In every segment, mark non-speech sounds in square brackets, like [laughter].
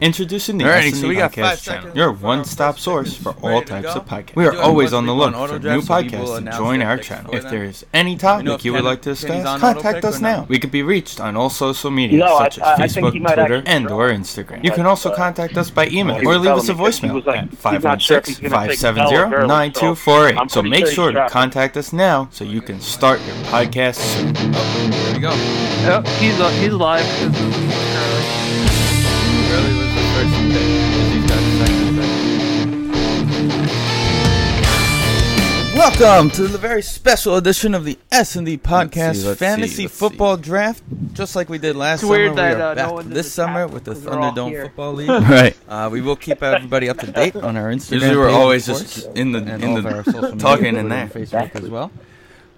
Introducing the Alrighty, so we got Podcast five channel, seconds your one-stop source for all types of podcasts. We We are are always on the look on for new draft, so people podcasts to join our channel. If there is any topic you would like to discuss, contact us now. We can be reached on all social media such I- I as Facebook, Twitter, and or. Instagram. You can also contact us by email or leave us a telling me 'cause he voicemail at he's not sure if he's gonna take Bell or Gurley, 516-570-9248. so I'm So pretty make sure to contact us now so you can start your podcast soon. Here we go. Yep, he's uh, he's live Welcome to the very special edition of the S and D Podcast let's see, Fantasy let's see. Football Draft. Just like we did last It's summer, weird we that, are uh, back one did this summer with the because we're all Thunderdome. Football [laughs] League. Right. Uh, we will keep everybody up to date on our Instagram. Usually we're page, always of just in the in all of our social the talking in Twitter there. Facebook as well.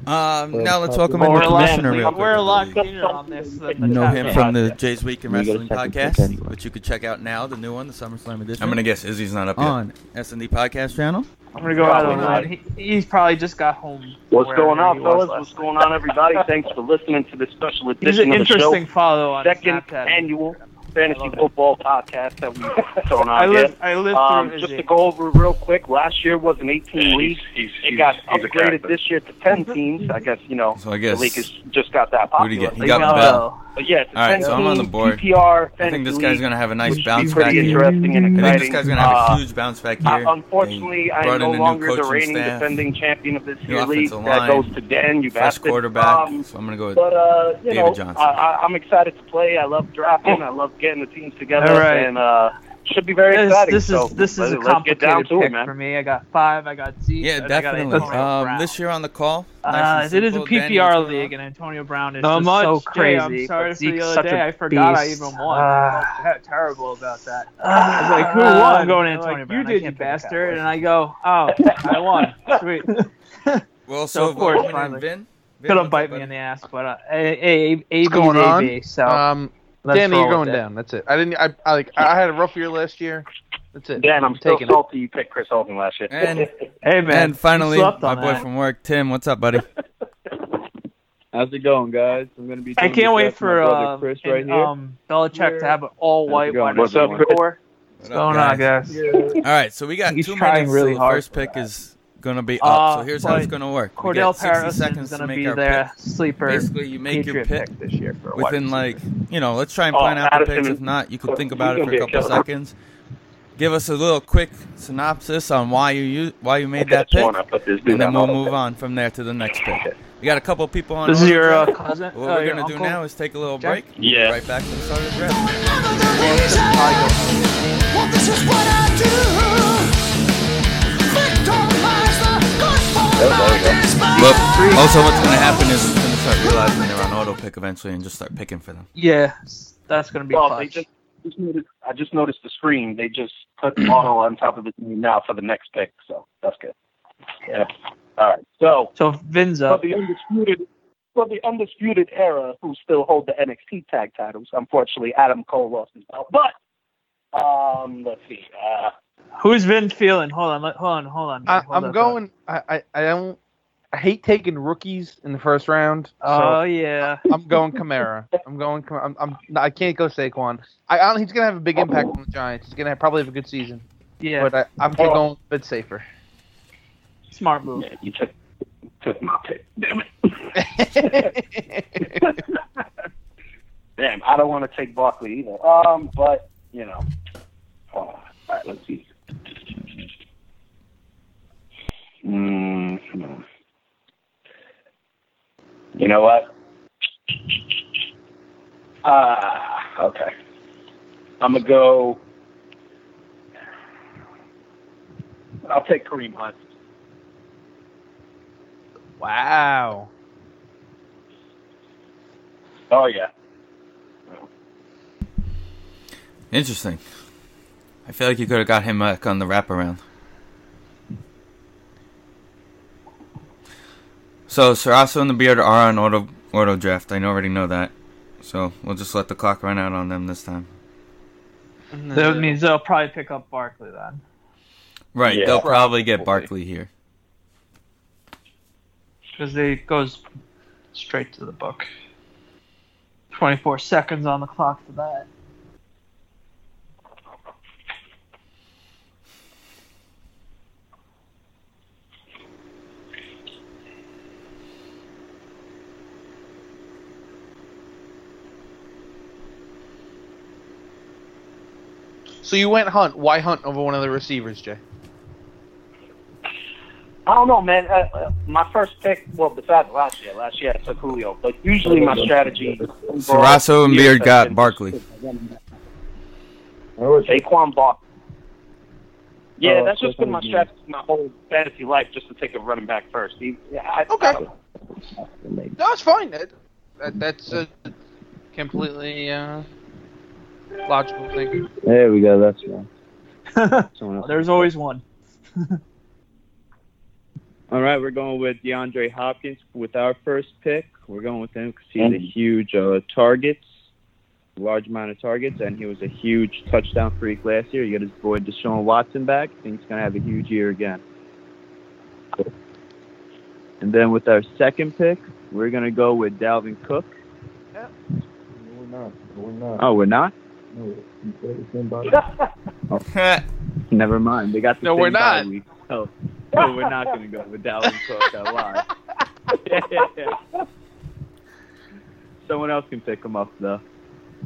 Um, now let's welcome Well, in we're the a commissioner real quick. we're a lot cleaner on this than the You know him from the Jay's Week in Can we get a Wrestling podcast, second? which you can check out now, the new one, the SummerSlam edition. I'm gonna guess Izzy's not up yet. on S and D Podcast channel. I'm gonna go out on a limb. He, he's probably just got home. What's going on, fellas? What's going on, everybody? Thanks for listening to this special He's an edition of the show. interesting follow on Second Snapchat. annual fantasy love it. football podcast that we've [laughs] thrown I out lived, here. I lived Um, just Izzy. to go over real quick, last year was an 18 league. He's, It got he's upgraded this year to 10 [laughs] teams. I guess, you know, So I guess the guess league has just got that who'd he popular. get? He got me Bell. alone. But yeah, it's a All right, so I'm on the board. PPR I think this guy's gonna have a nice bounce is back pretty here. interesting and I think this guy's gonna have Uh, a huge bounce back Uh, here. unfortunately, I am no in a new longer the reigning staff, defending champion of this year league. offensive That goes to Dan. You fresh bastard. quarterback. Um, so I'm gonna go with but uh, you David know, Johnson. I, I, I'm excited to play. I love drafting. I love getting the teams together, All right. and uh, should be very This, exciting. this so is this is a let's down complicated to pick it, man. for me. I got five. I got Zeke. Yeah, and I got definitely. Um, this year on the call. Uh, nice and it is a simple. Danny, PPR league, and Antonio Brown is Not just much. so Jay, crazy. I'm sorry for the other such day. a I forgot I even won. Uh, I felt terrible about that. uh, [sighs] I was like, who uh, won? I'm going They're Antonio like, Brown. You did, you can't pick the bastard. And I go, oh, I won. [laughs] Sweet. [laughs] Well, So, so, of course, finally. Vin. Vin, Gonna what's bite me in the ass, but uh, a a a What's going on? So Um, let's Danny, you're going down. That's it. I didn't. I, I like. I had a rough year last year. That's it. Dan, I'm still taking it. salty you picked Chris Hogan last year. And [laughs] Hey man, and finally, you slept my boy that. from work, Tim. What's up, buddy? [laughs] How's it going, guys? I'm gonna be. I can't wait for brother um, Chris and, right here. um Belichick to have an all white going? wide What's up, receiver Chris? core. What's What's going on, guys? All right, so we got He's two trying minutes. really so the hard first pick that. is gonna be Uh. So here's how it's gonna work. Cordarrelle get 60 Patterson seconds is to going to make be our their pick. sleeper Basically, you make your pick pick this year for a within like you know. Let's try and Oh, plan out the picks. If not, you could he's think about it for a a couple killer. seconds. Give us a little quick synopsis on why you u- why you made that pick, one I put this dude and then we'll move on from there to the next pick. We got a couple people on. This is your uh, cousin. What uh, we're gonna do now is take a little Jack? break. Yeah. Right back to the start of the But also, what's gonna happen is it's gonna start realizing they're on auto pick eventually and just start picking for them. Yeah, that's going to be Well, they just, just noticed, I just noticed the screen. They just put auto on top of it now for the next pick, so that's good. Yeah. All right. So So Vin's for the undisputed for the undisputed era, who still hold the NXT tag titles, unfortunately, Adam Cole lost his belt. But um, let's see. Uh, Who's Vin feeling? Hold on, hold on, hold on. I, hold I'm going. I, I. I don't. I hate taking rookies in the first round. Oh yeah. I'm going Kamara. I'm going. Kam- I'm. I'm I can't go Saquon. I, I he's gonna have a big impact on the Giants. He's gonna have, probably have a good season. Yeah. But I, I'm going a bit safer. Smart move. yeah, you took took my pick. Damn it. [laughs] Damn, I don't want to take Barkley either. Um, but you know, uh, all right. Let's see. Mm, you know what? Ah, okay. I'm gonna go. I'll take Kareem Hunt. wow. Oh yeah. Interesting. I feel like you could have got him back on the wraparound. So Cesaro and the Beard are on auto auto draft. I already know that. So we'll just let the clock run out on them this time. That means they'll probably pick up Barkley then. Right, Yeah. they'll probably get Probably. Barkley here. Because they goes straight to the book. 24 seconds on the clock for that. So you went Hunt. Why Hunt over one of the receivers, Jay? I don't know, man. Uh, uh, my first pick, well, besides last year, last year I took Julio, but usually my strategy. Cesaro and Beard got Barkley. Saquon Barkley. Yeah, Oh, that's just been my strategy my whole fantasy life, just to take a running back first. He, yeah, I, Okay. I. No, it's fine. That, that, that's a completely uh, logical thing. There we go. That's one. [laughs] Someone. There's always one. [laughs] All right, we're going with DeAndre Hopkins with our first pick. We're going with him because he's a huge uh, targets, large amount of targets, and he was a huge touchdown freak last year. You got his boy Deshaun Watson back. I think he's going to have a huge year again. And then with our second pick, we're going to go with Dalvin Cook. We're not. We're not. Oh, we're not? No, you said the same body. Never mind. They got the No, same we're not. week. Oh, no, we're not going to go with Dalvin Cook. I lied. [laughs] Someone else can pick him up, though.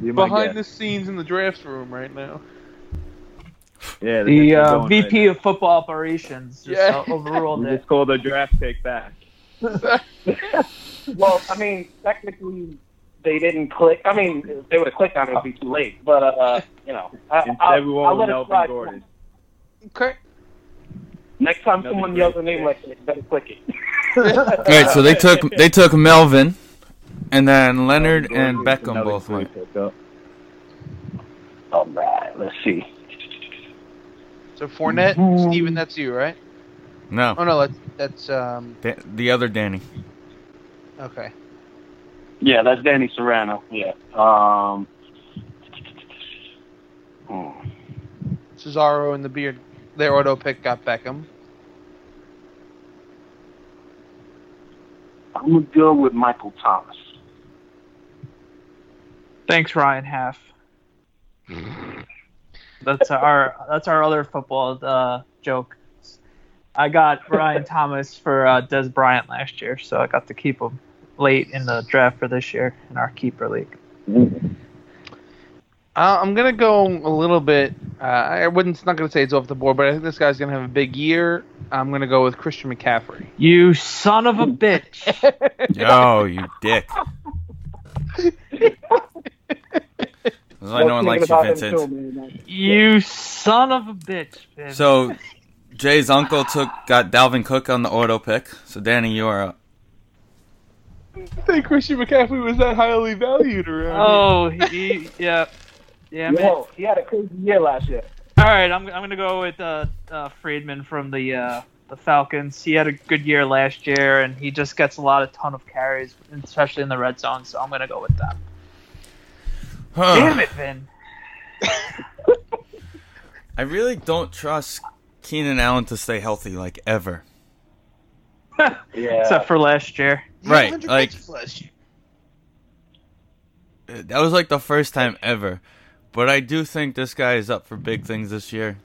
Be my Behind the scenes in the draft room right now. Yeah, The uh, VP right of football operations just Yeah. uh, overruled now. it. Just called a draft pick back. [laughs] Well, I mean, technically, they didn't click. I mean, if they would have clicked on it, it'd be too late. But uh, you know, I, Instead, I'll, we I'll went with let it Melvin. Gordon. Okay. Next time Another someone yells a name like that, better click it. [laughs] All right, so they took they took Melvin, and then Leonard Melvin and Gordon Beckham both great went. All right, let's see. So Fournette, Mm-hmm. Steven, that's you, right? No, Oh no, that's that's um. Da- the other Danny. Okay. Yeah, that's Danny Serrano. Yeah. Um. Cesaro and the beard. Their auto pick got Beckham. I'm gonna go with Michael Thomas. Thanks, Ryan Half. That's our that's our other football uh, joke. I got Ryan Thomas for uh, Dez Bryant last year, so I got to keep him late in the draft for this year in our keeper league. Uh, I'm gonna go a little bit. Uh, I wouldn't not gonna say it's off the board, but I think this guy's gonna have a big year. I'm gonna go with Christian McCaffrey. You son of a bitch! [laughs] Yo, you dick. 'Cause I know one likes you, Vincent. you son of a bitch! Vin. So Jay's uncle took got Dalvin Cook on the auto pick. So Danny, you are up. I think Christian McCaffrey was that highly valued around. oh, he, yeah, yeah, man. He had a crazy year last year. All right, I'm, I'm gonna go with uh, uh, Freeman from the uh, the Falcons. He had a good year last year, and he just gets a lot of ton of carries, especially in the red zone. So I'm gonna go with that. Huh. Damn it, Vin. [laughs] I really don't trust Keenan Allen to stay healthy, like ever. [laughs] Yeah. Except for last year. Right, like uh, that was like the first time ever. But I do think this guy is up for big things this year.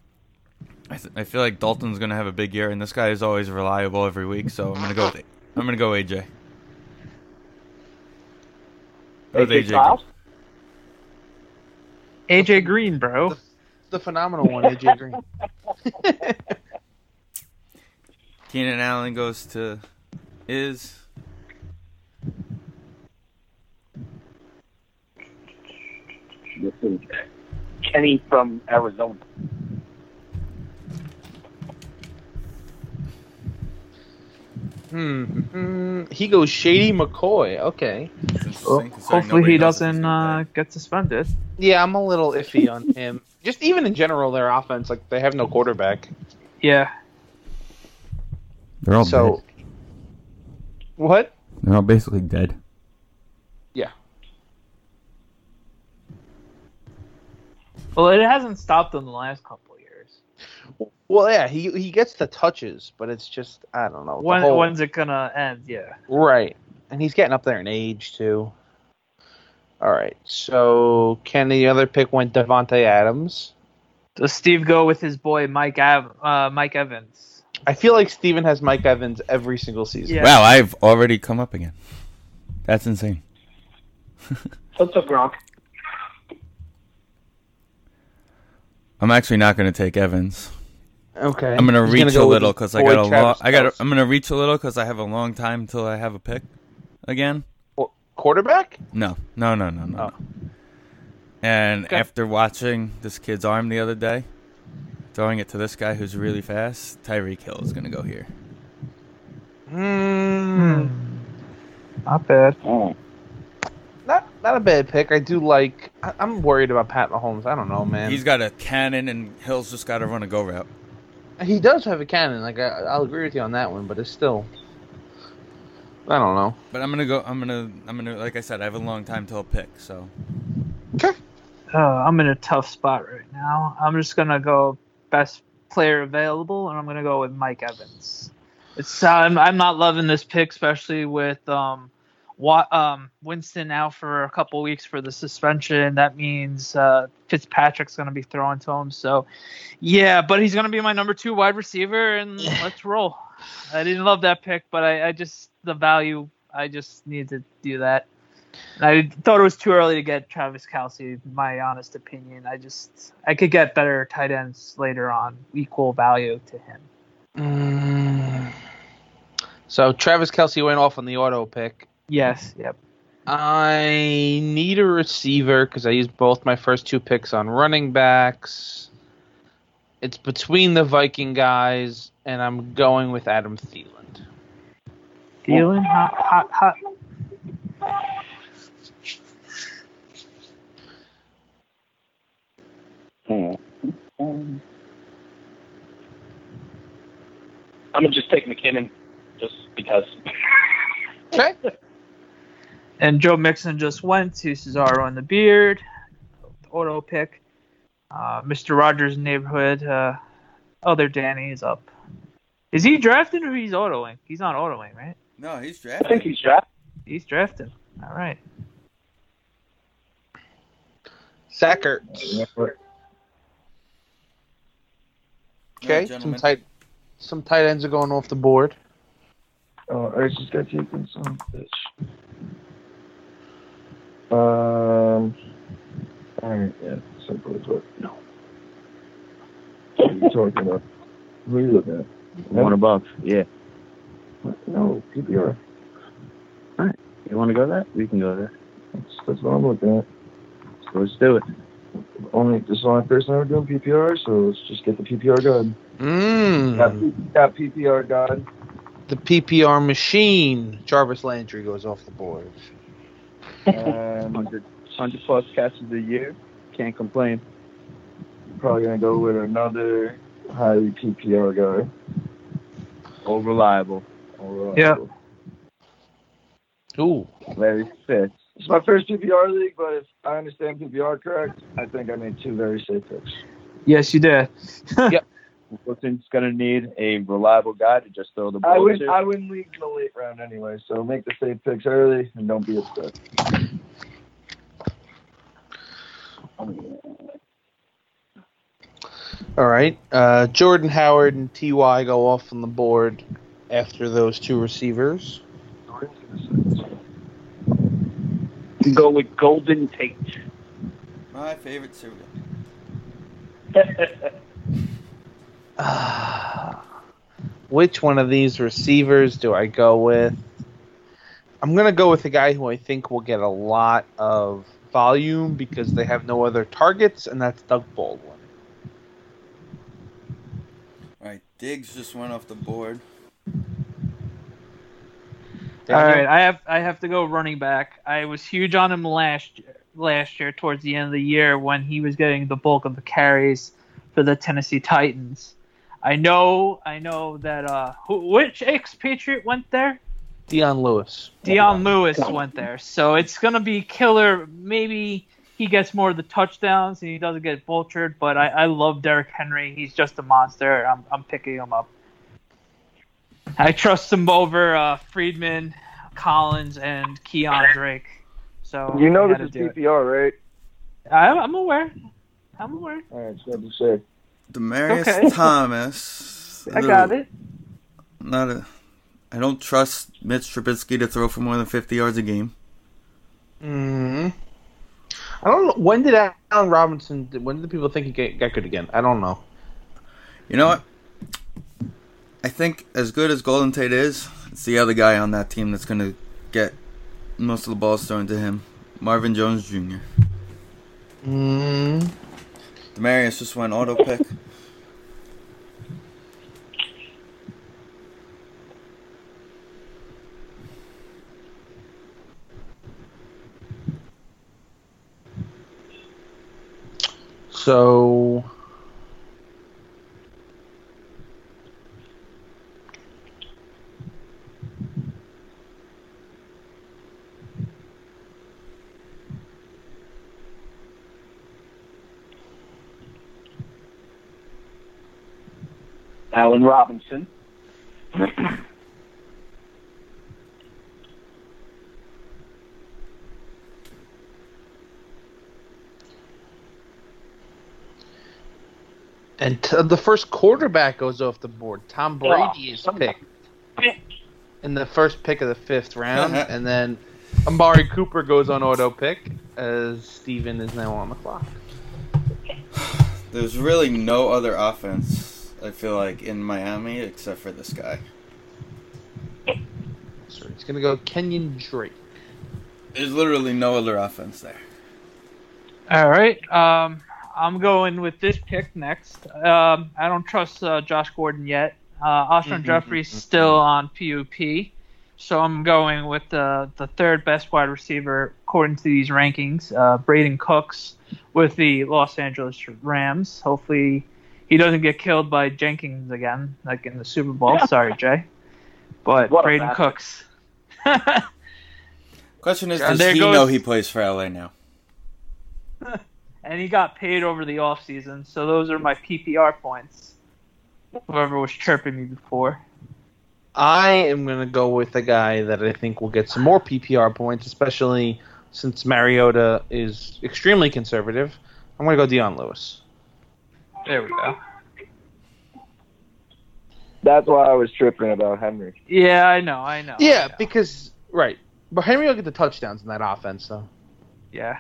I, th- I feel like Dalton's gonna have a big year, and this guy is always reliable every week. So I'm gonna go with I'm gonna go AJ. Go AJ AJ. Styles? AJ Green, bro. the phenomenal one, AJ Green. [laughs] Keenan Allen goes to is This is Kenny from Arizona. Hmm. hmm. He goes Shady McCoy. Okay. Well, hopefully he knows if he's doesn't uh, get suspended. Yeah, I'm a little iffy on [laughs] him. just even in general, their offense, like they have no quarterback. Yeah. They're all So, dead. what? They're all basically dead. Well, it hasn't stopped in the last couple of years. Well, yeah, he he gets the touches, but it's just I don't know. When whole- when's it gonna end? Yeah. Right. And he's getting up there in age too. All right. So can the other pick went Davante Adams. Does Steve go with his boy Mike Av- uh, Mike Evans? I feel like Steven has Mike Evans every single season. Yeah. Wow, I've already come up again. That's insane. [laughs] What's up, Gronk? I'm actually not going to take Evans. Okay. I'm gonna He's reach go a little because I got a long. Travis I got. Kelce. I'm gonna reach a little because I have a long time until I have a pick again. quarterback. No, no, no, no, no. Oh. And Okay. after watching this kid's arm the other day, throwing it to this guy who's really fast, Tyreek Hill is gonna go here. Hmm. Not bad. Not not a bad pick. I do like. I, I'm worried about Pat Mahomes. I don't know, man. He's got a cannon, and Hill's just got to run a go route. he does have a cannon. Like I, I'll agree with you on that one, but it's still. I don't know. But I'm gonna go. I'm gonna. I'm gonna. Like I said, I have a long time till pick. So Okay. Uh, I'm in a tough spot right now. I'm just gonna go best player available, and I'm gonna go with Mike Evans. It's I'm, I'm not loving this pick, especially with um, Wa- um, Winston out for a couple weeks for the suspension. That means uh, Fitzpatrick's gonna be throwing to him. So, yeah, but he's gonna be my number two wide receiver, and [laughs] let's roll. I didn't love that pick, but I, I just the value. I just need to do that. And I thought it was too early to get Travis Kelce. My honest opinion. I just I could get better tight ends later on, equal value to him. Mm. So Travis Kelce went off on the auto pick. Yes. Yep. I need a receiver because I used both my first two picks on running backs. It's between the Viking guys, and I'm going with Adam Thielen. Thielen, hot, hot, hot. I'm gonna just take McKinnon, just because. Okay. [laughs] And Joe Mixon just went to Cesaro and the Beard. Auto pick. Uh, Mr. Rogers' neighborhood. Uh, other Danny is up. Is he drafting or he's autoing? He's not autoing, right? no, he's drafting. I think he's drafted. He's drafting. All right. Sackert. Okay. some tight, some tight ends are going off the board. Oh, I just got taken some bitch. Um. Alright, yeah, simple as what? No. What are you talking about? Who are you looking at? One a bucks. Yeah. No, PPR. All right. You want to go there? We can go there. That's, that's what I'm looking at. So let's do it. Only this is the only person ever doing PPR, so let's just get the PPR guide. Got, Mmm. P- got PPR guide. The PPR machine. Jarvis Landry goes off the board. Um, and 100, 100 plus catches a year. Can't complain. probably gonna go with another highly PPR guy. All reliable. All right. Yeah. Ooh. Larry Fitz. It's my first PPR league, but if I understand PPR correct, I think I made two very safe picks. Yes, you did. [laughs] Wilson's going to need a reliable guy to just throw the I ball win. to. I win leagues in the late round anyway, so make the safe picks early and don't be a upset. All right. Uh, Jordan Howard and Ty go off on the board after those two receivers. Go with Golden Tate. My favorite cereal. [laughs] [sighs] Which one of these receivers do I go with? I'm gonna go with the guy who I think will get a lot of volume because they have no other targets, and that's Doug Baldwin. All right, Diggs just went off the board. All right, I have I have to go running back. I was huge on him last year, last year towards the end of the year when he was getting the bulk of the carries for the Tennessee Titans. I know, I know that uh, who, which expatriate went there? Dion Lewis. Dion Lewis went there, so it's gonna be killer. Maybe he gets more of the touchdowns and he doesn't get vultured. But I, I love Derrick Henry. He's just a monster. I'm, I'm picking him up. I trust him over uh, Freeman, Collins, and Keon Drake. So You know I this gotta is do it. PPR, right? I, I'm aware. I'm aware. All right, just had to say. Demaryius Okay. [laughs] Thomas. I got it. Not a. I don't trust Mitch Trubisky to throw for more than 50 yards a game. hmm I don't know. When did Allen Robinson? When did people think he got, got good again? I don't know. You know what? I think as good as Golden Tate is, it's the other guy on that team that's going to get most of the balls thrown to him. Marvin Jones Jr. Mm. Demaryius just went auto pick. [laughs] So. Allen Robinson. [clears throat] And t- the first quarterback goes off the board. Tom Brady is picked in the first pick of the fifth round, and then Amari Cooper goes on auto pick as Steven is now on the clock. There's really no other offense, I feel like, in Miami except for this guy. So it's gonna go Kenyan Drake. There's literally no other offense there. All right. Um, I'm going with this pick next. Um, I don't trust uh, Josh Gordon yet. Uh, Alshon Mhm, Jeffery's mhm, still on PUP, so I'm going with the the third best wide receiver according to these rankings. Uh, Brandin Cooks with the Los Angeles Rams. Hopefully, he doesn't get killed by Jenkins again, like in the Super Bowl. Sorry, Jay, but What Brandin. Cooks. Question is, And does he goes- know he plays for LA now? [laughs] and he got paid over the offseason, so those are my PPR points. Whoever was chirping me before. I am gonna go with a guy that I think will get some more PPR points, especially since Mariota is extremely conservative. I'm gonna go Dion Lewis. There we go. That's why I was tripping about Henry. Yeah, I know, I know. I Yeah, know. because right, but Henry will get the touchdowns in that offense, though. yeah.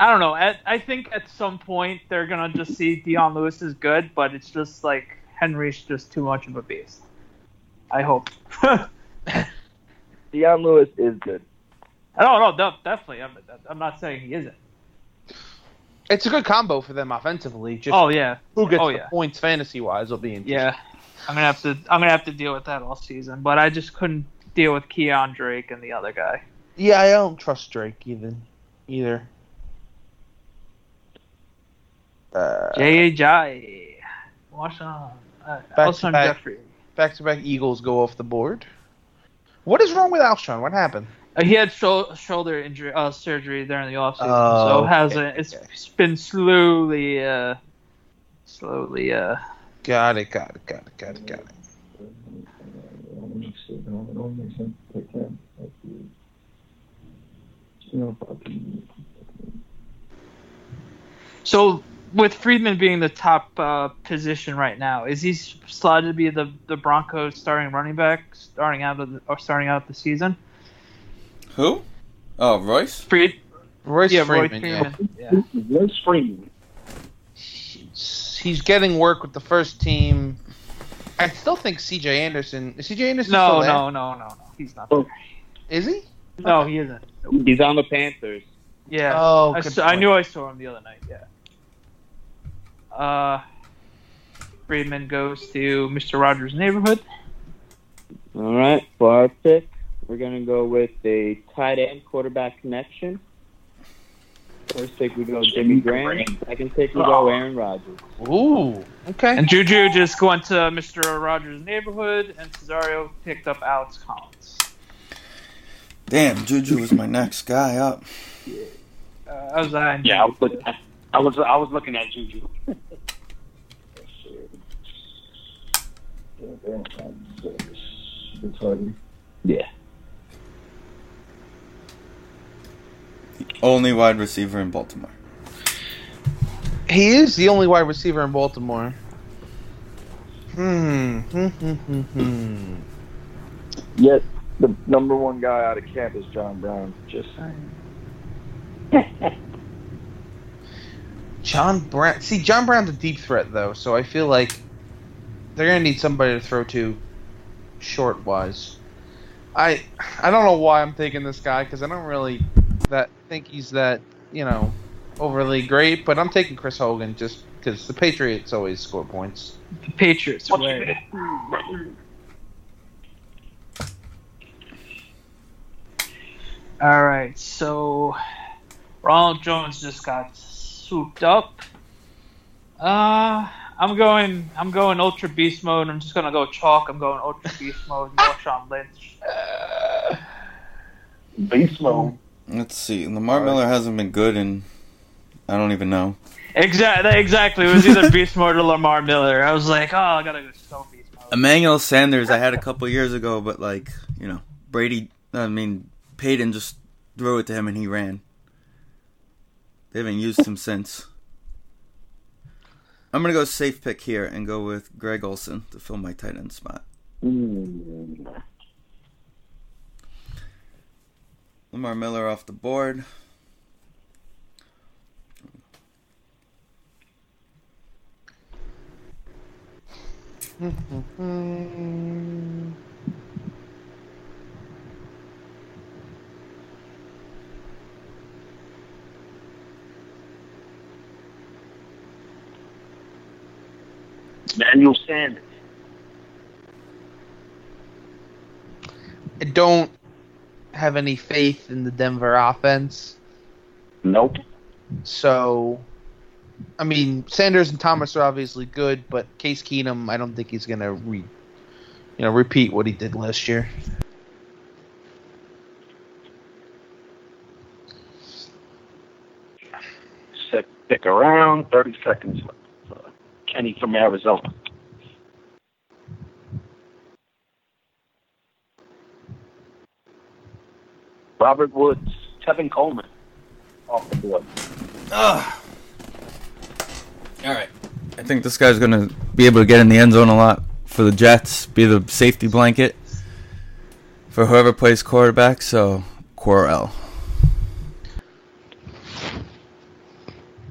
I don't know. At, I think at some point they're gonna just see Dion Lewis is good, but it's just like Henry's just too much of a beast. I hope. [laughs] Dion Lewis is good. I don't know. Definitely, I'm, I'm not saying he isn't. It's a good combo for them offensively. Just Oh yeah, who gets oh, the yeah. points fantasy wise will be interesting. yeah. I'm gonna have to. I'm gonna have to deal with that all season. But I just couldn't deal with Keon Drake and the other guy. Yeah, I don't trust Drake even either. Uh, J. J. Watch on. Uh, Back to Alshon back. Jeffery. back-to-back Eagles go off the board. What is wrong with Alshon? What happened? Uh, he had shou- shoulder injury uh, surgery during the offseason, Oh, so okay, hasn't. It's, okay. it's been slowly, uh, slowly. Uh, Got it. Got it. Got it. Got it. Got it. so with Freeman being the top uh, position right now, is he slotted to be the the Broncos starting running back starting out of the, or starting out the season? Who? Oh, Royce? Fried, Royce yeah, Freeman. Roy yeah. Freeman. Yeah. Royce Freeman. He's getting work with the first team. I still think C.J. Anderson. Is C.J. Anderson No, still there? no, no, no, no. He's not. There. Is he? No, he isn't. He's on the Panthers. Yeah. Oh, I, saw, I knew I saw him the other night. Yeah. Uh, Freeman goes to Mr. Rogers' neighborhood. All right, for our pick, we're gonna go with a tight end quarterback connection. First pick we go Jimmy Graham. Second pick we go Aaron Rodgers. Ooh, okay. And Juju just went to Mr. Rogers' neighborhood, and Cesaro picked up Alex Collins. Damn, Juju was my next guy up. Uh, I was Yeah, I was looking. I was I was looking at Juju. Yeah. Only wide receiver in Baltimore. He is the only wide receiver in Baltimore. Hmm. Hmm. Hmm. Hmm. hmm. The number one guy out of camp is John Brown. Just saying. [laughs] John Brown. See, John Brown's a deep threat though, so I feel like they're gonna need somebody to throw to, short wise. I I don't know why I'm taking this guy because I don't really that think he's that you know overly great, but I'm taking Chris Hogan just because the Patriots always score points. The Patriots way. All right, so Ronald Jones just got swooped up. Uh, I'm going. I'm going Ultra Beast mode. I'm just gonna go chalk. I'm going Ultra Beast mode. Marshawn [laughs] Lynch. Beast mode. Let's see. Lamar Miller hasn't been good, and I don't even know. Exactly. Exactly. It was either [laughs] Beast mode or Lamar Miller. I was like, oh, I gotta go so Beast mode. Emmanuel Sanders, I had a couple years ago, but like you know, Brady. I mean, Peyton just threw it to him and he ran. They haven't used him since. I'm gonna go safe pick here and go with Greg Olsen to fill my tight end spot. Mm. Lamar Miller off the board. [laughs] Manuel Sanders. I don't have any faith in the Denver offense. Nope. So, I mean, Sanders and Thomas are obviously good, but Case Keenum, I don't think he's gonna re, you know, repeat what he did last year. Stick, stick around. Thirty seconds left. Kenny from Arizona. Robert Woods, Tevin Coleman, off the board. Ugh. All right. I think this guy's gonna be able to get in the end zone a lot for the Jets, be the safety blanket for whoever plays quarterback. So Corell.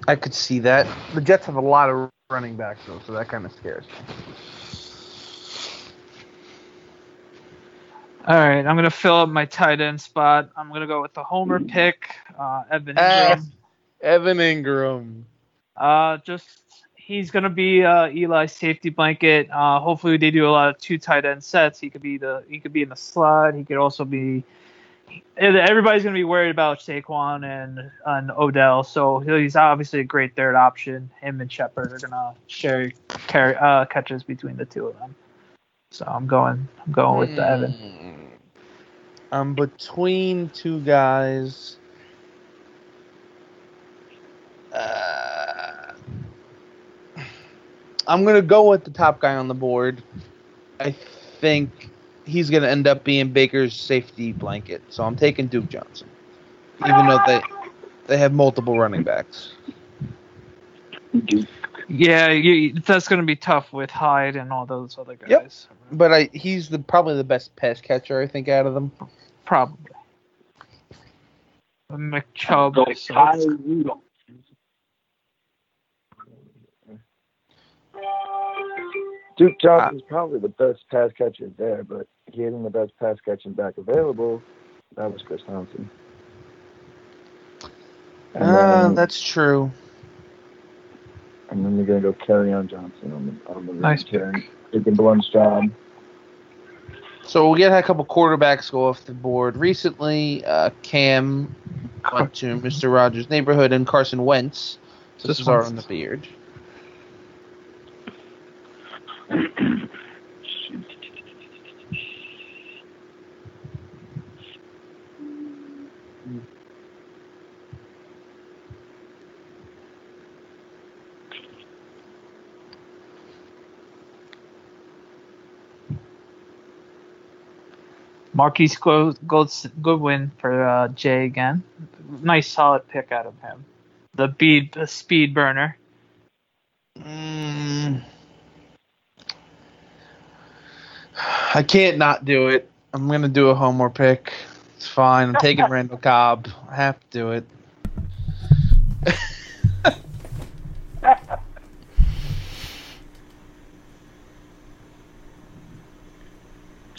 I could see that. The Jets have a lot of running backs though, so that kind of scares me. All right, I'm gonna fill up my tight end spot. I'm gonna go with the homer pick, uh, Evan Ah, Engram. Evan Engram. Uh, just he's gonna be uh, Eli's safety blanket. Uh, hopefully they do a lot of two tight end sets. He could be the he could be in the slot. He could also be. Everybody's gonna be worried about Saquon and and Odell, so he's obviously a great third option. Him and Shepard are gonna share carry uh, catches between the two of them. So I'm going I'm going with the Evan. Hmm. I'm between two guys. Uh, I'm gonna go with the top guy on the board. I think he's gonna end up being Baker's safety blanket. So I'm taking Duke Johnson, even though they they have multiple running backs. Yeah, you, that's gonna be tough with Hyde and all those other guys. Yep. But I he's the probably the best pass catcher I think out of them. Probably. McChubb. Go so Kyle Rudolph. Duke Johnson's probably the best pass catcher there, but getting the best pass catching back available, that was Chris Thompson. And Ah, then, that's true. and then you're gonna go Kerryon Johnson on the on the Nice return. Taking Blount's job. So we had a couple quarterbacks go off the board recently. Uh, Cam went to Mr. Rogers' neighborhood and Carson Wentz. So this This is our on the beard. [clears throat] Marquise Goodwin for uh, Jay again. Nice solid pick out of him. The bead, the speed burner. Mm. I can't not do it. I'm gonna do a homer pick. It's fine. I'm taking [laughs] Randall Cobb. I have to do it.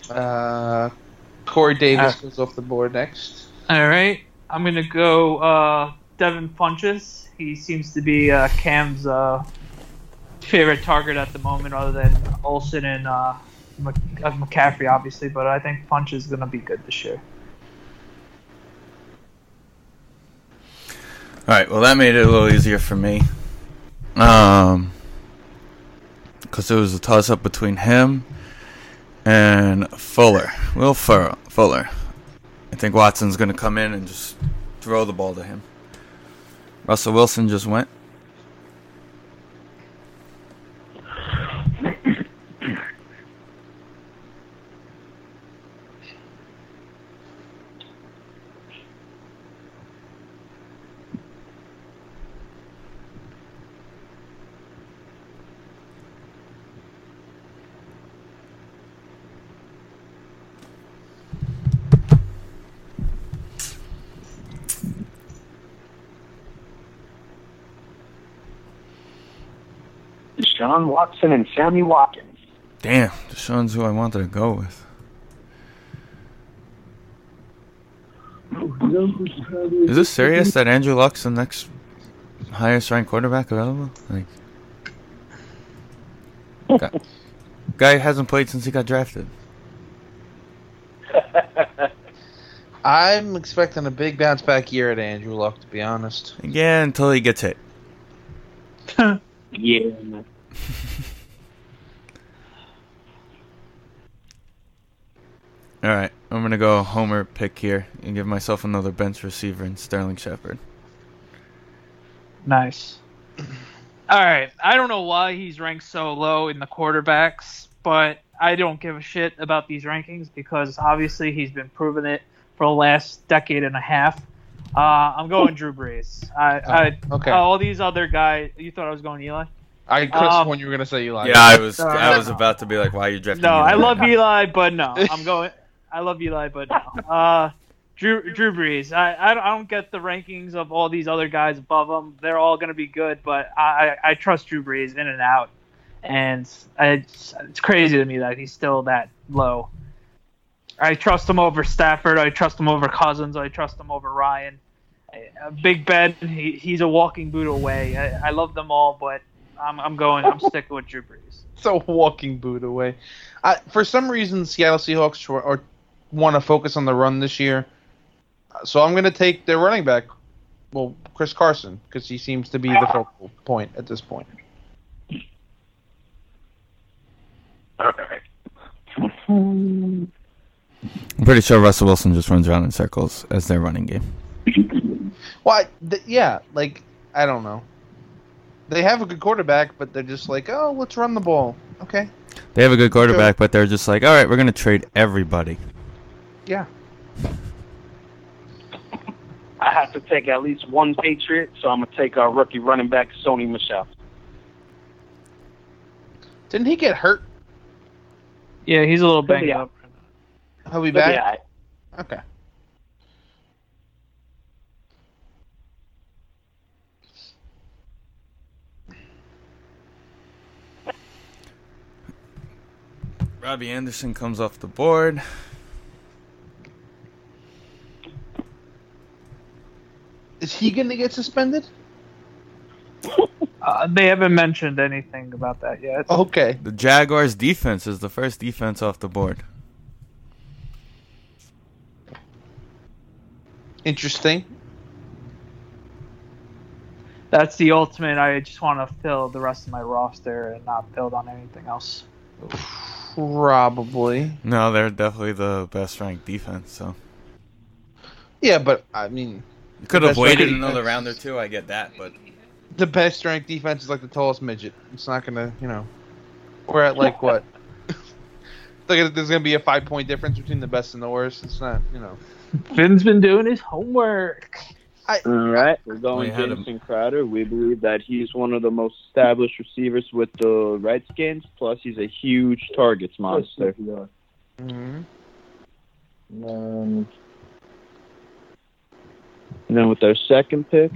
[laughs] uh, Corey Davis Uh, goes off the board next. All right, I'm gonna go uh, Devin Funchess. He seems to be uh, Cam's uh, favorite target at the moment, other than Olsen and uh, Mc- uh, McCaffrey, obviously. But I think Funchess is gonna be good this year. All right. Well, that made it a little easier for me. Um, because it was a toss up between him and Fuller, Will Fur- Fuller. I think Watson's gonna come in and just throw the ball to him. Russell Wilson just went. Deshaun Watson and Sammy Watkins. Damn, Deshaun's who I wanted to go with. Is this serious that Andrew Luck's the next highest ranked quarterback available? Like, guy, guy hasn't played since he got drafted. [laughs] I'm expecting a big bounce back year at Andrew Luck, to be honest. Yeah, until he gets hit. [laughs] Yeah. All right, I'm gonna go Homer pick here and give myself another bench receiver in Sterling Shepard. Nice. [clears throat] All right. I don't know why he's ranked so low in the quarterbacks, but I don't give a shit about these rankings because obviously he's been proving it for the last decade and a half. Uh, I'm going Drew Brees. I, I Oh, okay. all these other guys. You thought I was going Eli? I could have Um, sworn you were gonna say Eli. Yeah, I was No, I was about to be like, why are you drafting? No, Eli? I love Eli, but no, [laughs] I'm going. I love Eli, but no. Uh, Drew Drew Brees. I, I don't- get the rankings of all these other guys above him. They're all going to be good, but I, I trust Drew Brees in and out, and it's, it's crazy to me that he's still that low. I trust him over Stafford. I trust him over Cousins. I trust him over Ryan. Big Ben, he, he's a walking boot away. I, I love them all, but I'm, I'm going. I'm sticking with Drew Brees. So walking boot away. I, for some reason, Seattle Seahawks or want to focus on the run this year, so I'm going to take their running back, well, Chris Carson, because he seems to be the focal point at this point. I'm pretty sure Russell Wilson just runs around in circles as their running game. Why? Th- yeah, like I don't know. They have a good quarterback, but they're just like, oh, let's run the ball. Okay. They have a good quarterback, but they're just like, all right, we're gonna trade everybody. Yeah. I have to take at least one Patriot, so I'm gonna take our rookie running back Sony Michel. Didn't he get hurt? Yeah, he's a little He'll banged be up. He'll be back. Yeah, Okay. Robbie Anderson comes off the board. Is he going to get suspended? Uh, they haven't mentioned anything about that yet. Okay. The Jaguars defense is the first defense off the board. Interesting. that's the ultimate. I just want to fill the rest of my roster and not build on anything else. Probably. No, they're definitely the best ranked defense. So Yeah, but I mean, you could have best waited ranked another defense- round or two. I get that, but the best ranked defense is like the tallest midget. It's not gonna, you know, we're at like what? [laughs] Like there's gonna be a five point difference between the best and the worst. It's not, you know. Finn's been doing his homework. All right, we're going We had him- Jamison Crowder. We believe that he's one of the most established receivers with the Redskins. Plus, he's a huge targets monster. Mhm. Um, And then with our second pick,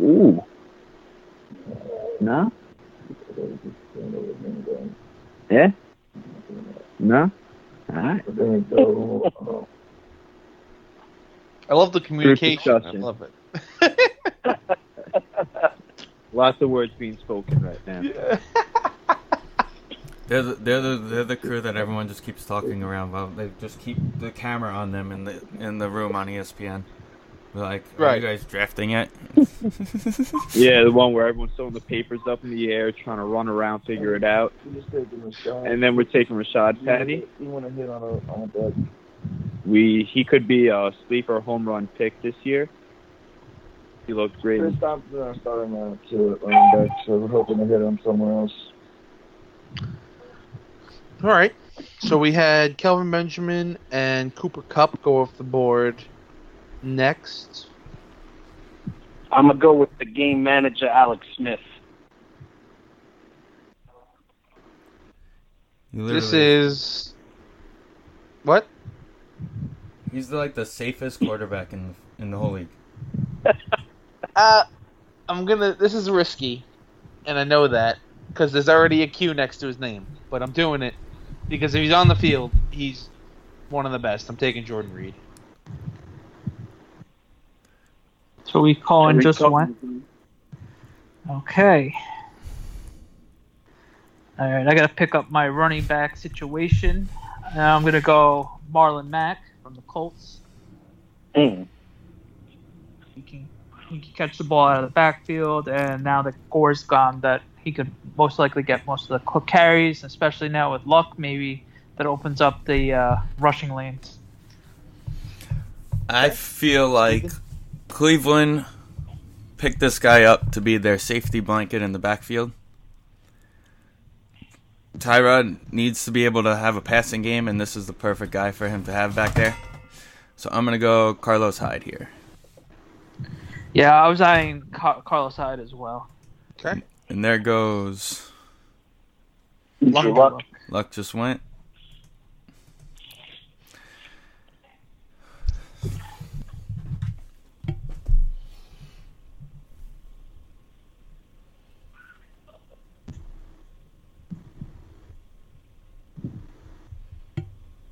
ooh, no, yeah, eh? no, all right. I love the communication. I love it. [laughs] Lots of words being spoken right now. [laughs] they're the, they're the they're the crew that everyone just keeps talking around about. They just keep the camera on them in the in the room on ESPN. They're like, are Right. you guys drafting it? [laughs] Yeah, the one where everyone's throwing the papers up in the air, trying to run around, figure it out. And then we're taking Rashaad Penny. You want to hit on a on a bet? We he could be a sleeper home run pick this year. He looked great. Chris Thompson are starting uh, to at running back, so we're hoping to hit him somewhere else. All right. So we had Kelvin Benjamin and Cooper Kupp go off the board next. I'm gonna go with the game manager Alex Smith. You This is what? he's like the safest quarterback in in the whole league. [laughs] Uh, I'm gonna. This is risky, and I know that because there's already a Q next to his name. But I'm doing it because if he's on the field, he's one of the best. I'm taking Jordan Reed. So we call in just talking- one. Okay. All right, I got to pick up my running back situation. Now I'm gonna go Marlon Mack from the Colts. Mm. He can he can catch the ball out of the backfield, and now that Gore's gone, that he could most likely get most of the cl- carries, especially now with luck. Maybe that opens up the uh, rushing lanes. I feel like Cleveland picked this guy up to be their safety blanket in the backfield. Tyrod needs to be able to have a passing game, and this is the perfect guy for him to have back there. So I'm gonna go Carlos Hyde here. Yeah, I was eyeing Car- Carlos Hyde as well. Okay. And there goes Good luck. Luck just went.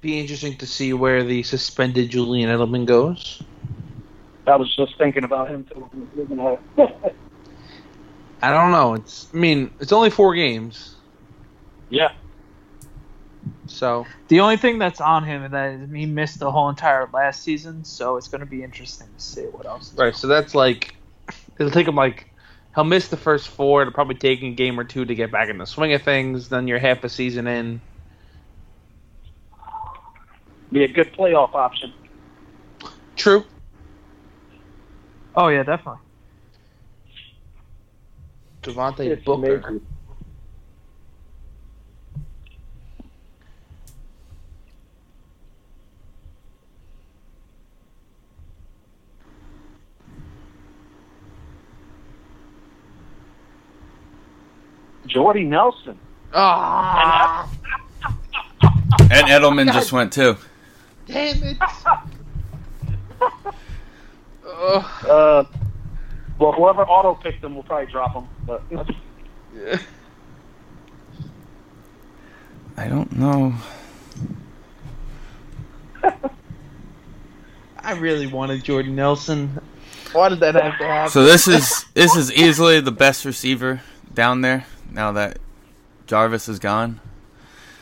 Be interesting to see where the suspended Julian Edelman goes. I was just thinking about him too. [laughs] [laughs] I don't know. It's. I mean, it's only four games, yeah. so The only thing that's on him is that he missed the whole entire last season, so it's going to be interesting to see what else. is right. So that's like it'll take him like he'll miss the first four. It'll probably take a game or two to get back in the swing of things. Then you're half a season in. Be a good playoff option. True. Oh yeah, definitely. Devontae It's Booker. amazing. Jordy Nelson. Ah, And Edelman just went too. damn it! Ugh. [laughs] Uh, well, whoever auto picked them will probably drop them. But [laughs] I don't know. [laughs] I really wanted Jordan Nelson. Why did that have to happen? So this is this is easily the best receiver down there now that Jarvis is gone.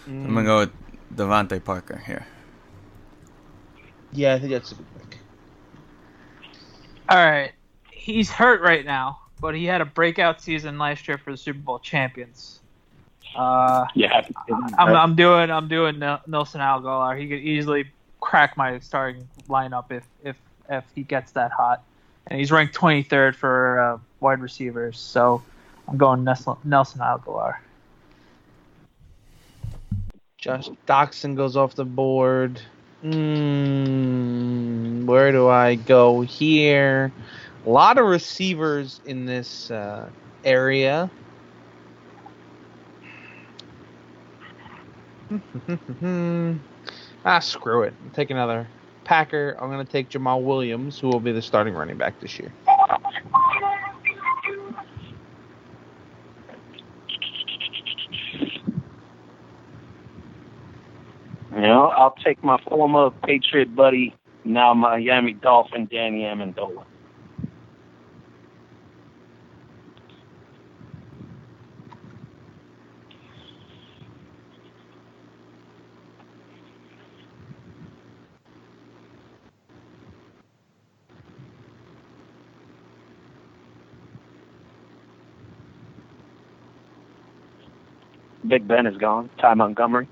I'm gonna mm. go with DeVante Parker here. yeah, I think that's a good pick. All right, he's hurt right now, but he had a breakout season last year for the Super Bowl champions. Uh, Yeah. I'm, I'm doing I'm doing Nelson Agholor. He could easily crack my starting lineup if if if he gets that hot. And he's ranked 23rd for uh, wide receivers, so I'm going Nelson, Nelson Agholor. Josh Doctson goes off the board. Mm, where do I go here? A lot of receivers in this uh, area. [laughs] ah, screw it. Take another Packer. I'm going to take Jamaal Williams, who will be the starting running back this year. You know, I'll take my former Patriot buddy, now Miami Dolphin, Danny Amendola. Big Ben is gone. Ty Montgomery.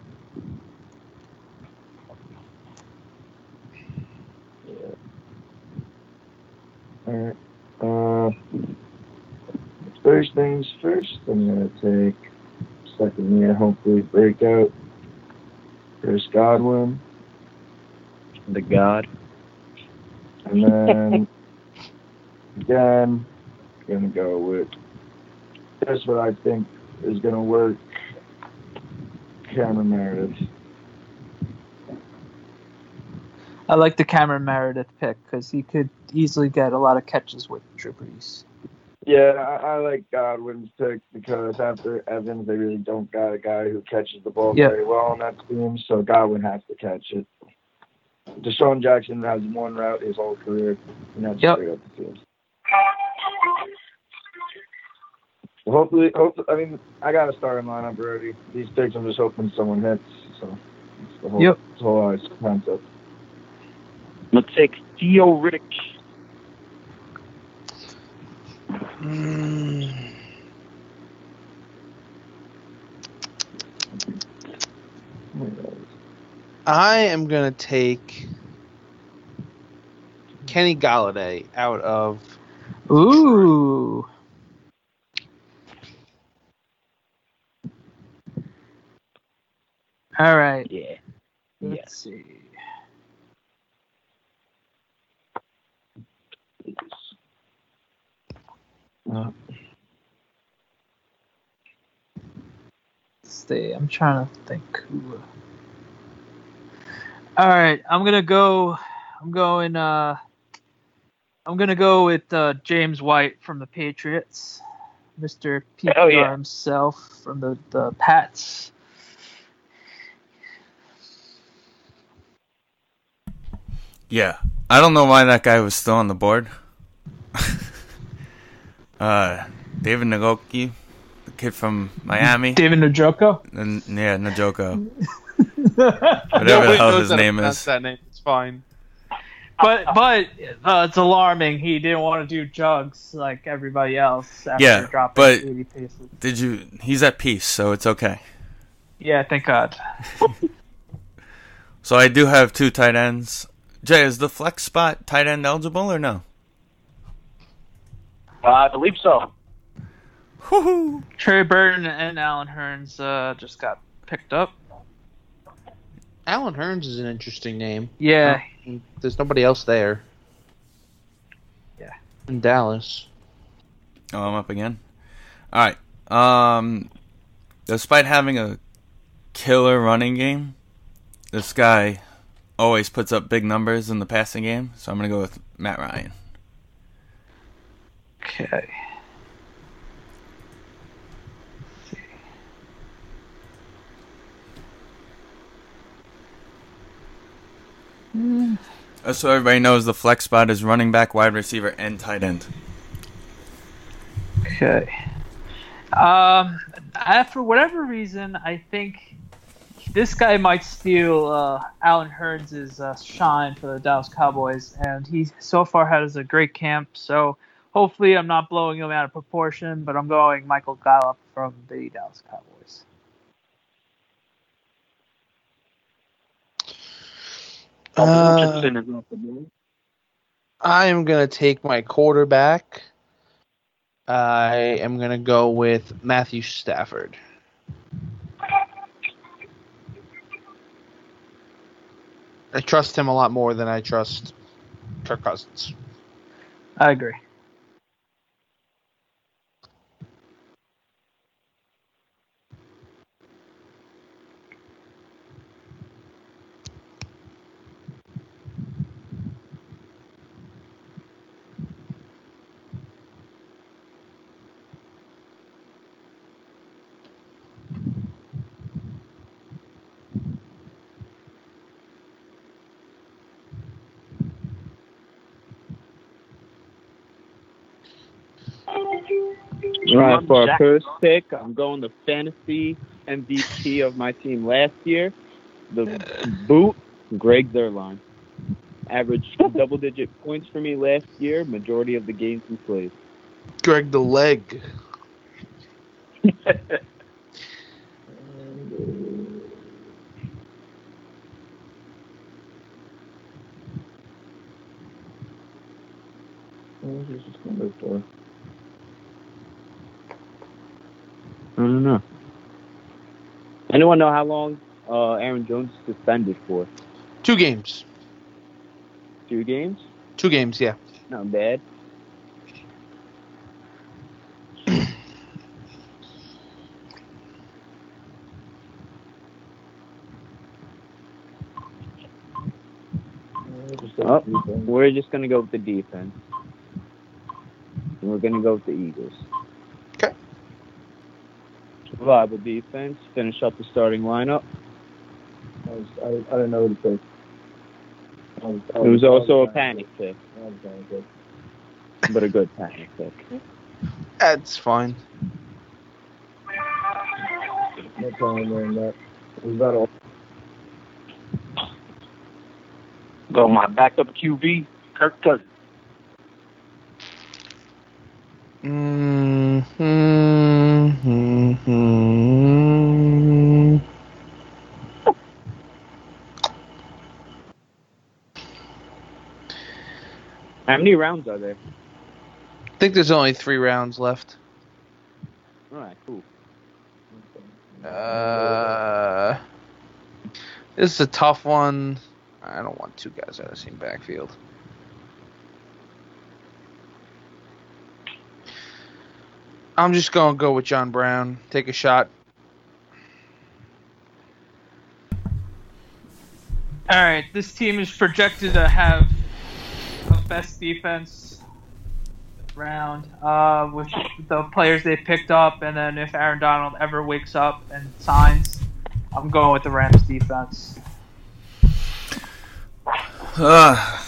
Alright. Uh, first things first, I'm going to take second year, hopefully, breakout. Chris Godwin. The God. And then, [laughs] again, going to go with just what I think is going to work. Cameron Meredith. I like the Cameron Meredith pick because he could easily get a lot of catches with Drew Brees. Yeah, I, I like Godwin's pick because after Evans, they really don't got a guy who catches the ball Yep. very well on that team, so Godwin has to catch it. DeSean Jackson has one route his whole career, and that's Yep. straight up the field. Well, hopefully, hopefully, I mean, I got a starting lineup already. These picks, I'm just hoping someone hits. So, it's the whole, Yep. it's the whole ice concept. I'm gonna take Theo Riddick. Mm. I am going to take Kenny Golladay out of Ooh. All right. Yeah. Let's see. Uh, Stay. I'm trying to think. All right. I'm gonna go. I'm going. Uh, I'm gonna go with uh, James White from the Patriots, Mr. PPR Hell yeah. himself from the the Pats. Yeah. I don't know why that guy was still on the board. [laughs] uh, David Nagoki, the kid from Miami. [laughs] David Njoku. And, yeah, Najoko. Whatever [laughs] Whatever the hell his name is. That name. It's fine. But but uh, it's alarming. He didn't want to do jugs like everybody else after Yeah, dropping but 80 paces. did you? He's at peace, so it's okay. Yeah, thank God. So I do have two tight ends. Jay, is the flex spot tight end eligible or no? Uh, I believe so. Woohoo! Trey Burton and Allen Hurns uh, just got picked up. Allen Hurns is an interesting name. Yeah, There's nobody else there. Yeah. In Dallas. Oh, I'm up again. All right. Um, despite having a killer running game, this guy always puts up big numbers in the passing game. So I'm gonna go with Matt Ryan. Okay. Uh, So everybody knows the flex spot is running back, wide receiver, and tight end. Okay. Um, I, for whatever reason, I think this guy might steal uh, Allen Hurns' uh, shine for the Dallas Cowboys, and he so far has a great camp. So hopefully I'm not blowing him out of proportion, but I'm going Michael Gallup from the Dallas Cowboys. Uh, I am going to take my quarterback. I am going to go with Matthew Stafford. I trust him a lot more than I trust Kirk Cousins. I agree. For our first pick, I'm going the fantasy MVP of my team last year, the boot, Greg Zuerlein. Averaged [laughs] double digit points for me last year, majority of the games he played. Greg the leg. [laughs] I don't know. Anyone know how long uh, Aaron Jones is suspended for? Two games. Two games? Two games, yeah. Not bad. Oh, we're just gonna go with the defense. And we're gonna go with the Eagles. Okay. Reliable defense. Finish up the starting lineup. I, was, I, I didn't know what to pick. I was, I It was I also a panic pick. pick, I was trying to pick. but a good panic pick. That's fine. No problem in that. Was that all? Go my backup QB, Kirk Cousins. Many rounds are there? I think there's only three rounds left. All right, cool. Uh, this is a tough one. I don't want two guys out of the same backfield. I'm just gonna go with John Brown. Take a shot. All right, this team is projected to have the best defense round uh, with the players they picked up, and then if Aaron Donald ever wakes up and signs, I'm going with the Rams defense. Uh,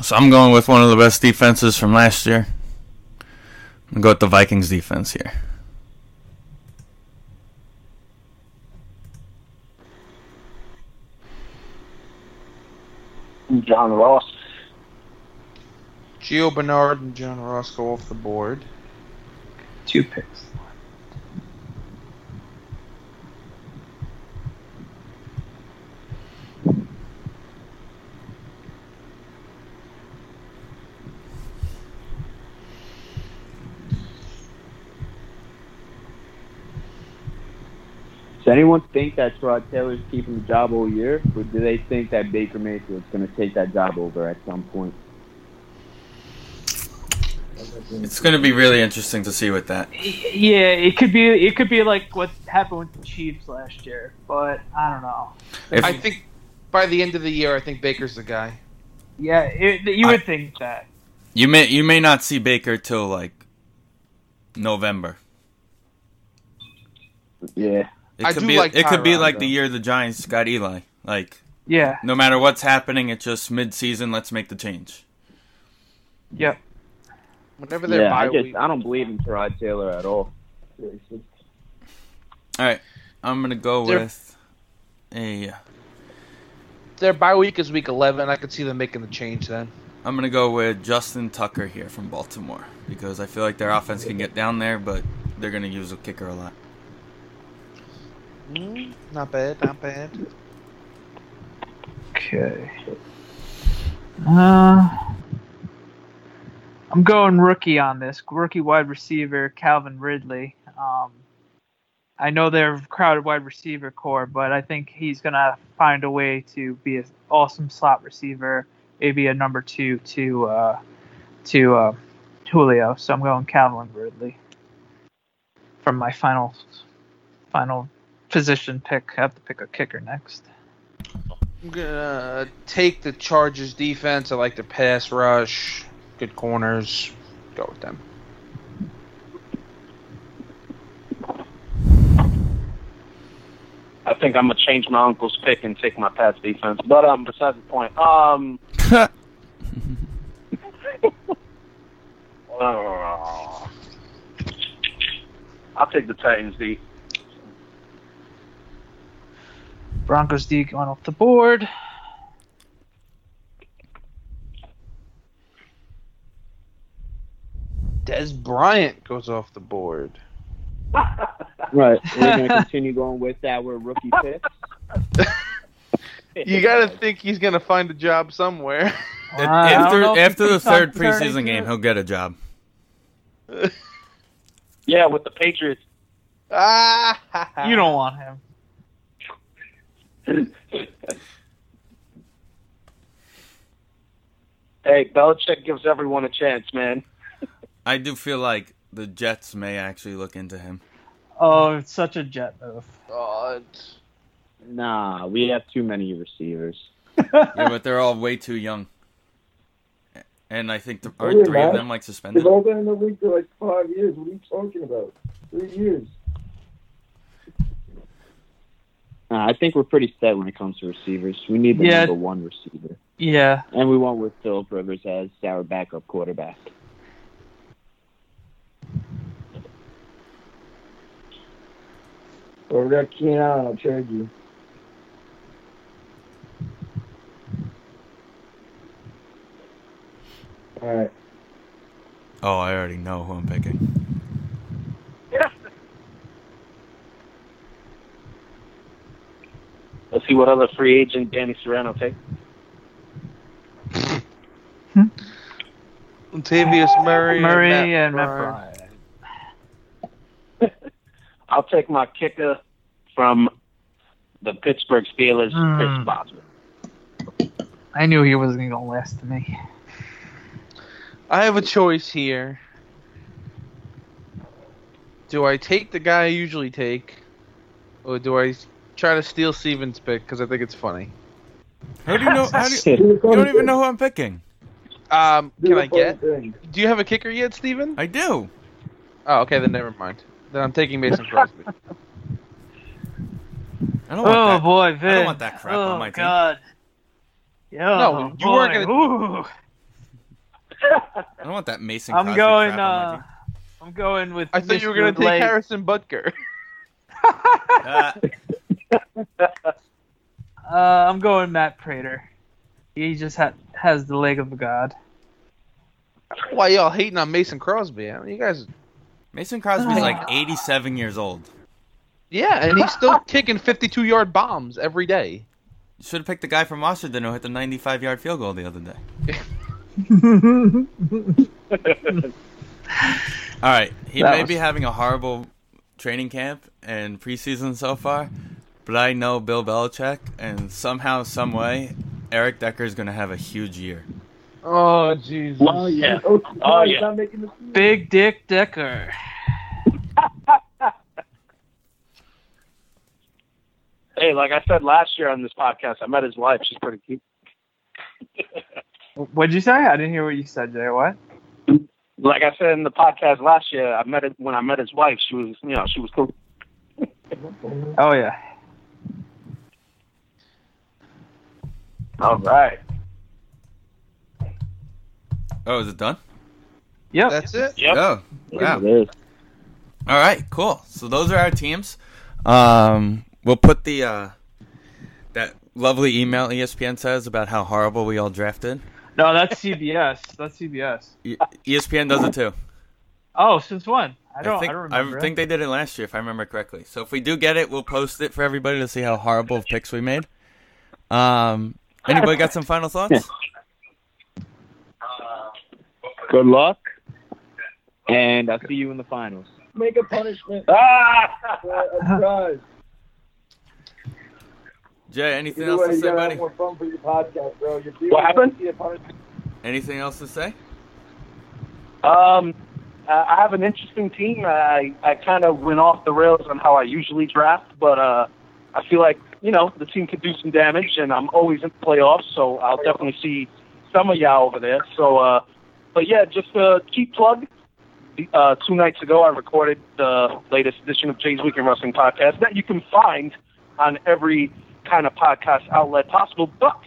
so I'm going with one of the best defenses from last year. I'm gonna go with the Vikings defense here. John Ross. Gio Bernard and John Ross go off the board. Two picks. Does anyone think that Tyrod Taylor's keeping the job all year, or do they think that Baker Mayfield's going to take that job over at some point? It's gonna be really interesting to see with that. Yeah, it could be it could be like what happened with the Chiefs last year, but I don't know. If, I think by the end of the year, I think Baker's the guy. Yeah, it, you would think that. you may you may not see Baker till like November. Yeah. It I could do be like it could be like though. the year the Giants got Eli. Like Yeah. no matter what's happening, it's just mid season. Let's make the change. Yep. Whenever they're Yeah, I bye just week, I don't believe in Tyrod Taylor at all. All right, I'm gonna go They're- with a their bye week is week 11. I could see them making the change then. I'm gonna go with Justin Tucker here from Baltimore because I feel like their offense can get down there, but they're gonna use a kicker a lot. Mm, not bad, not bad. Okay. Uh, I'm going rookie on this. Rookie wide receiver Calvin Ridley. Um, I know they're crowded wide receiver corps, but I think he's gonna find a way to be an awesome slot receiver, maybe a number two to uh, to uh, Julio. So I'm going Calvin Ridley from my final final position pick. I have to pick a kicker next. I'm gonna take the Chargers defense. I like the pass rush, good corners. Go with them. I think I'm gonna change my uncle's pick and take my Pats defense. But um, besides the point, um, uh, [laughs] I'll take the Titans D. Broncos D going off the board. Dez Bryant goes off the board. Right. We're going [laughs] to continue going with our rookie picks. You gotta think he's gonna find a job somewhere. Uh, after after the third preseason game, he'll get a job. [laughs] Yeah, with the Patriots. ah, You don't want him. [laughs] Hey, Belichick gives everyone a chance, man. I do feel like the Jets may actually look into him. Oh, it's such a jet move. God. Nah, we have too many receivers. yeah, but they're all way too young. And I think th- Oh, aren't three of them like suspended? They've all been in the league for like five years. What are you talking about? Three years. Nah, I think we're pretty set when it comes to receivers. We need the Yeah. number one receiver. Yeah. And we went with Philip Rivers as our backup quarterback. Or we got Keenan Allen. I'll trade you. All right. Oh, I already know who I'm picking. Yes. [laughs] Let's see what other free agent Danny Serrano takes. Latavius [laughs] hmm? Murray, Murray and and Matt Matt Bryant. Bryant. I'll take my kicker from the Pittsburgh Steelers, Hmm. Chris Boswell. I knew he wasn't going to last to me. I have a choice here. Do I take the guy I usually take, or do I try to steal Steven's pick because I think it's funny? How do you know? How do [laughs] you, you don't even know who I'm picking. Um, can I get? Do you have a kicker yet, Steven? I do. Oh, okay, then never mind. Then I'm taking Mason Crosby. [laughs] I don't want Oh that. boy, Vin. I don't want that crap oh, on my team. God. Yo, No, you boy. weren't gonna- Ooh. I don't want that Mason. I'm Crosby going. crap on my Uh, team. I'm going with. I thought you were gonna take Harrison Butker. Ah, [laughs] Uh, I'm going Matt Prater. He just ha- has the leg of a god. Why y'all hating on Mason Crosby? I mean, you guys. Mason Crosby's oh, like 87 years old. Yeah, and he's still [laughs] kicking 52 yard bombs every day. You should have picked the guy from Washington who hit the 95 yard field goal the other day. [laughs] All right, he That may was- be having a horrible training camp and preseason so far, but I know Bill Belichick, and somehow, some way, Eric Decker is going to have a huge year. Oh, oh Jesus! Oh, yeah. Oh, Oh, yeah. not making the team. Big Dick Decker. [laughs] Hey, like I said last year on this podcast, I met his wife. She's pretty cute. [laughs] What'd you say? I didn't hear what you said, Jay. What? Like I said in the podcast last year, I met it when I met his wife. She was, you know, she was cool. Oh yeah. All right. Oh, is it done? Yep. That's it. Yep. Oh, wow. It is. All right, cool. So those are our teams. Um, we'll put the uh, that lovely email ESPN says about how horrible we all drafted. No, that's CBS. That's CBS. E- ESPN does it too. Oh, since when? I don't. I, think, don't remember. think they did it last year, if I remember correctly. So if we do get it, we'll post it for everybody to see how horrible of picks we made. Um, anybody got some final thoughts? [laughs] Good luck, and I'll see you in the finals. Make a punishment. Ah! a prize. Jay, anything Either else way, to say, buddy? more fun for your podcast, bro. You're What happened? See a punishment. Anything else to say? Um, I I have an interesting team. I I kind of went off the rails on how I usually draft, but uh, I feel like you know the team could do some damage, and I'm always in the playoffs, so I'll definitely see some of y'all over there. So, uh, but yeah, just a cheap plug. Uh, two nights ago, I recorded the latest edition of Jay's Weekend Wrestling podcast that you can find on every kind of podcast outlet possible, but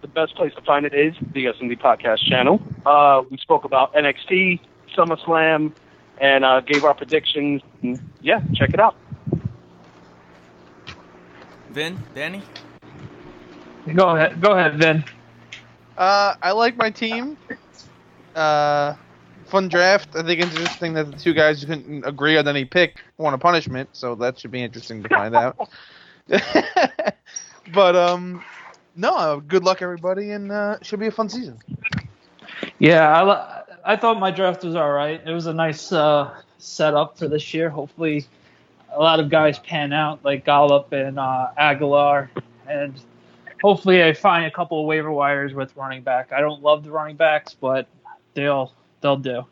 the best place to find it is the S&D Podcast channel. Uh, we spoke about NXT, SummerSlam, and uh, gave our predictions. Yeah, check it out. Vin, Danny? Go ahead. Go ahead, Vin. Uh, I like my team. Uh, fun draft. I think it's interesting that the two guys who couldn't agree on any pick want a punishment, so that should be interesting to find out. [laughs] [laughs] but um, no, uh, good luck everybody, and uh, should be a fun season. Yeah, I, I thought my draft was all right. It was a nice uh, setup for this year. Hopefully, a lot of guys pan out like Gallup and uh, Agholor, and hopefully, I find a couple of waiver wires with running back. I don't love the running backs, but they'll they'll do.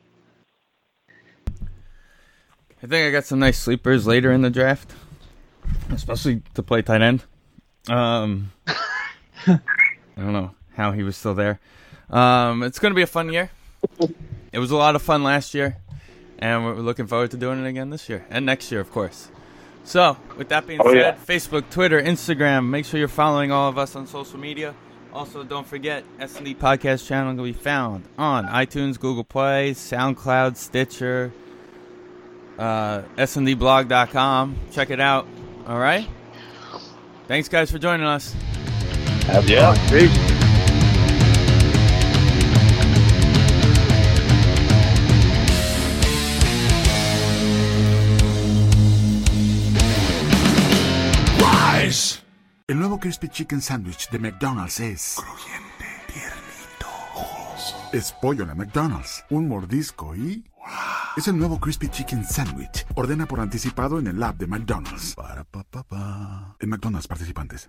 I think I got some nice sleepers later in the draft, especially to play tight end. Um, [laughs] I don't know how he was still there. Um, it's going to be a fun year. It was a lot of fun last year, and we're looking forward to doing it again this year and next year, of course. So, with that being Oh, said, yeah. Facebook, Twitter, Instagram, make sure you're following all of us on social media. Also, don't forget S&D Podcast channel can be found on iTunes, Google Play, SoundCloud, Stitcher, uh, sndblog.com. Check it out. All right. Thanks, guys, for joining us. Have Yeah, fun. peace. El nuevo Crispy Chicken Sandwich de McDonald's es... Crujiente, tiernito, Es pollo en la McDonald's. Un mordisco y... Es el nuevo Crispy Chicken Sandwich. Ordena por anticipado en el app de McDonald's. Para, pa, pa, pa. En McDonald's participantes.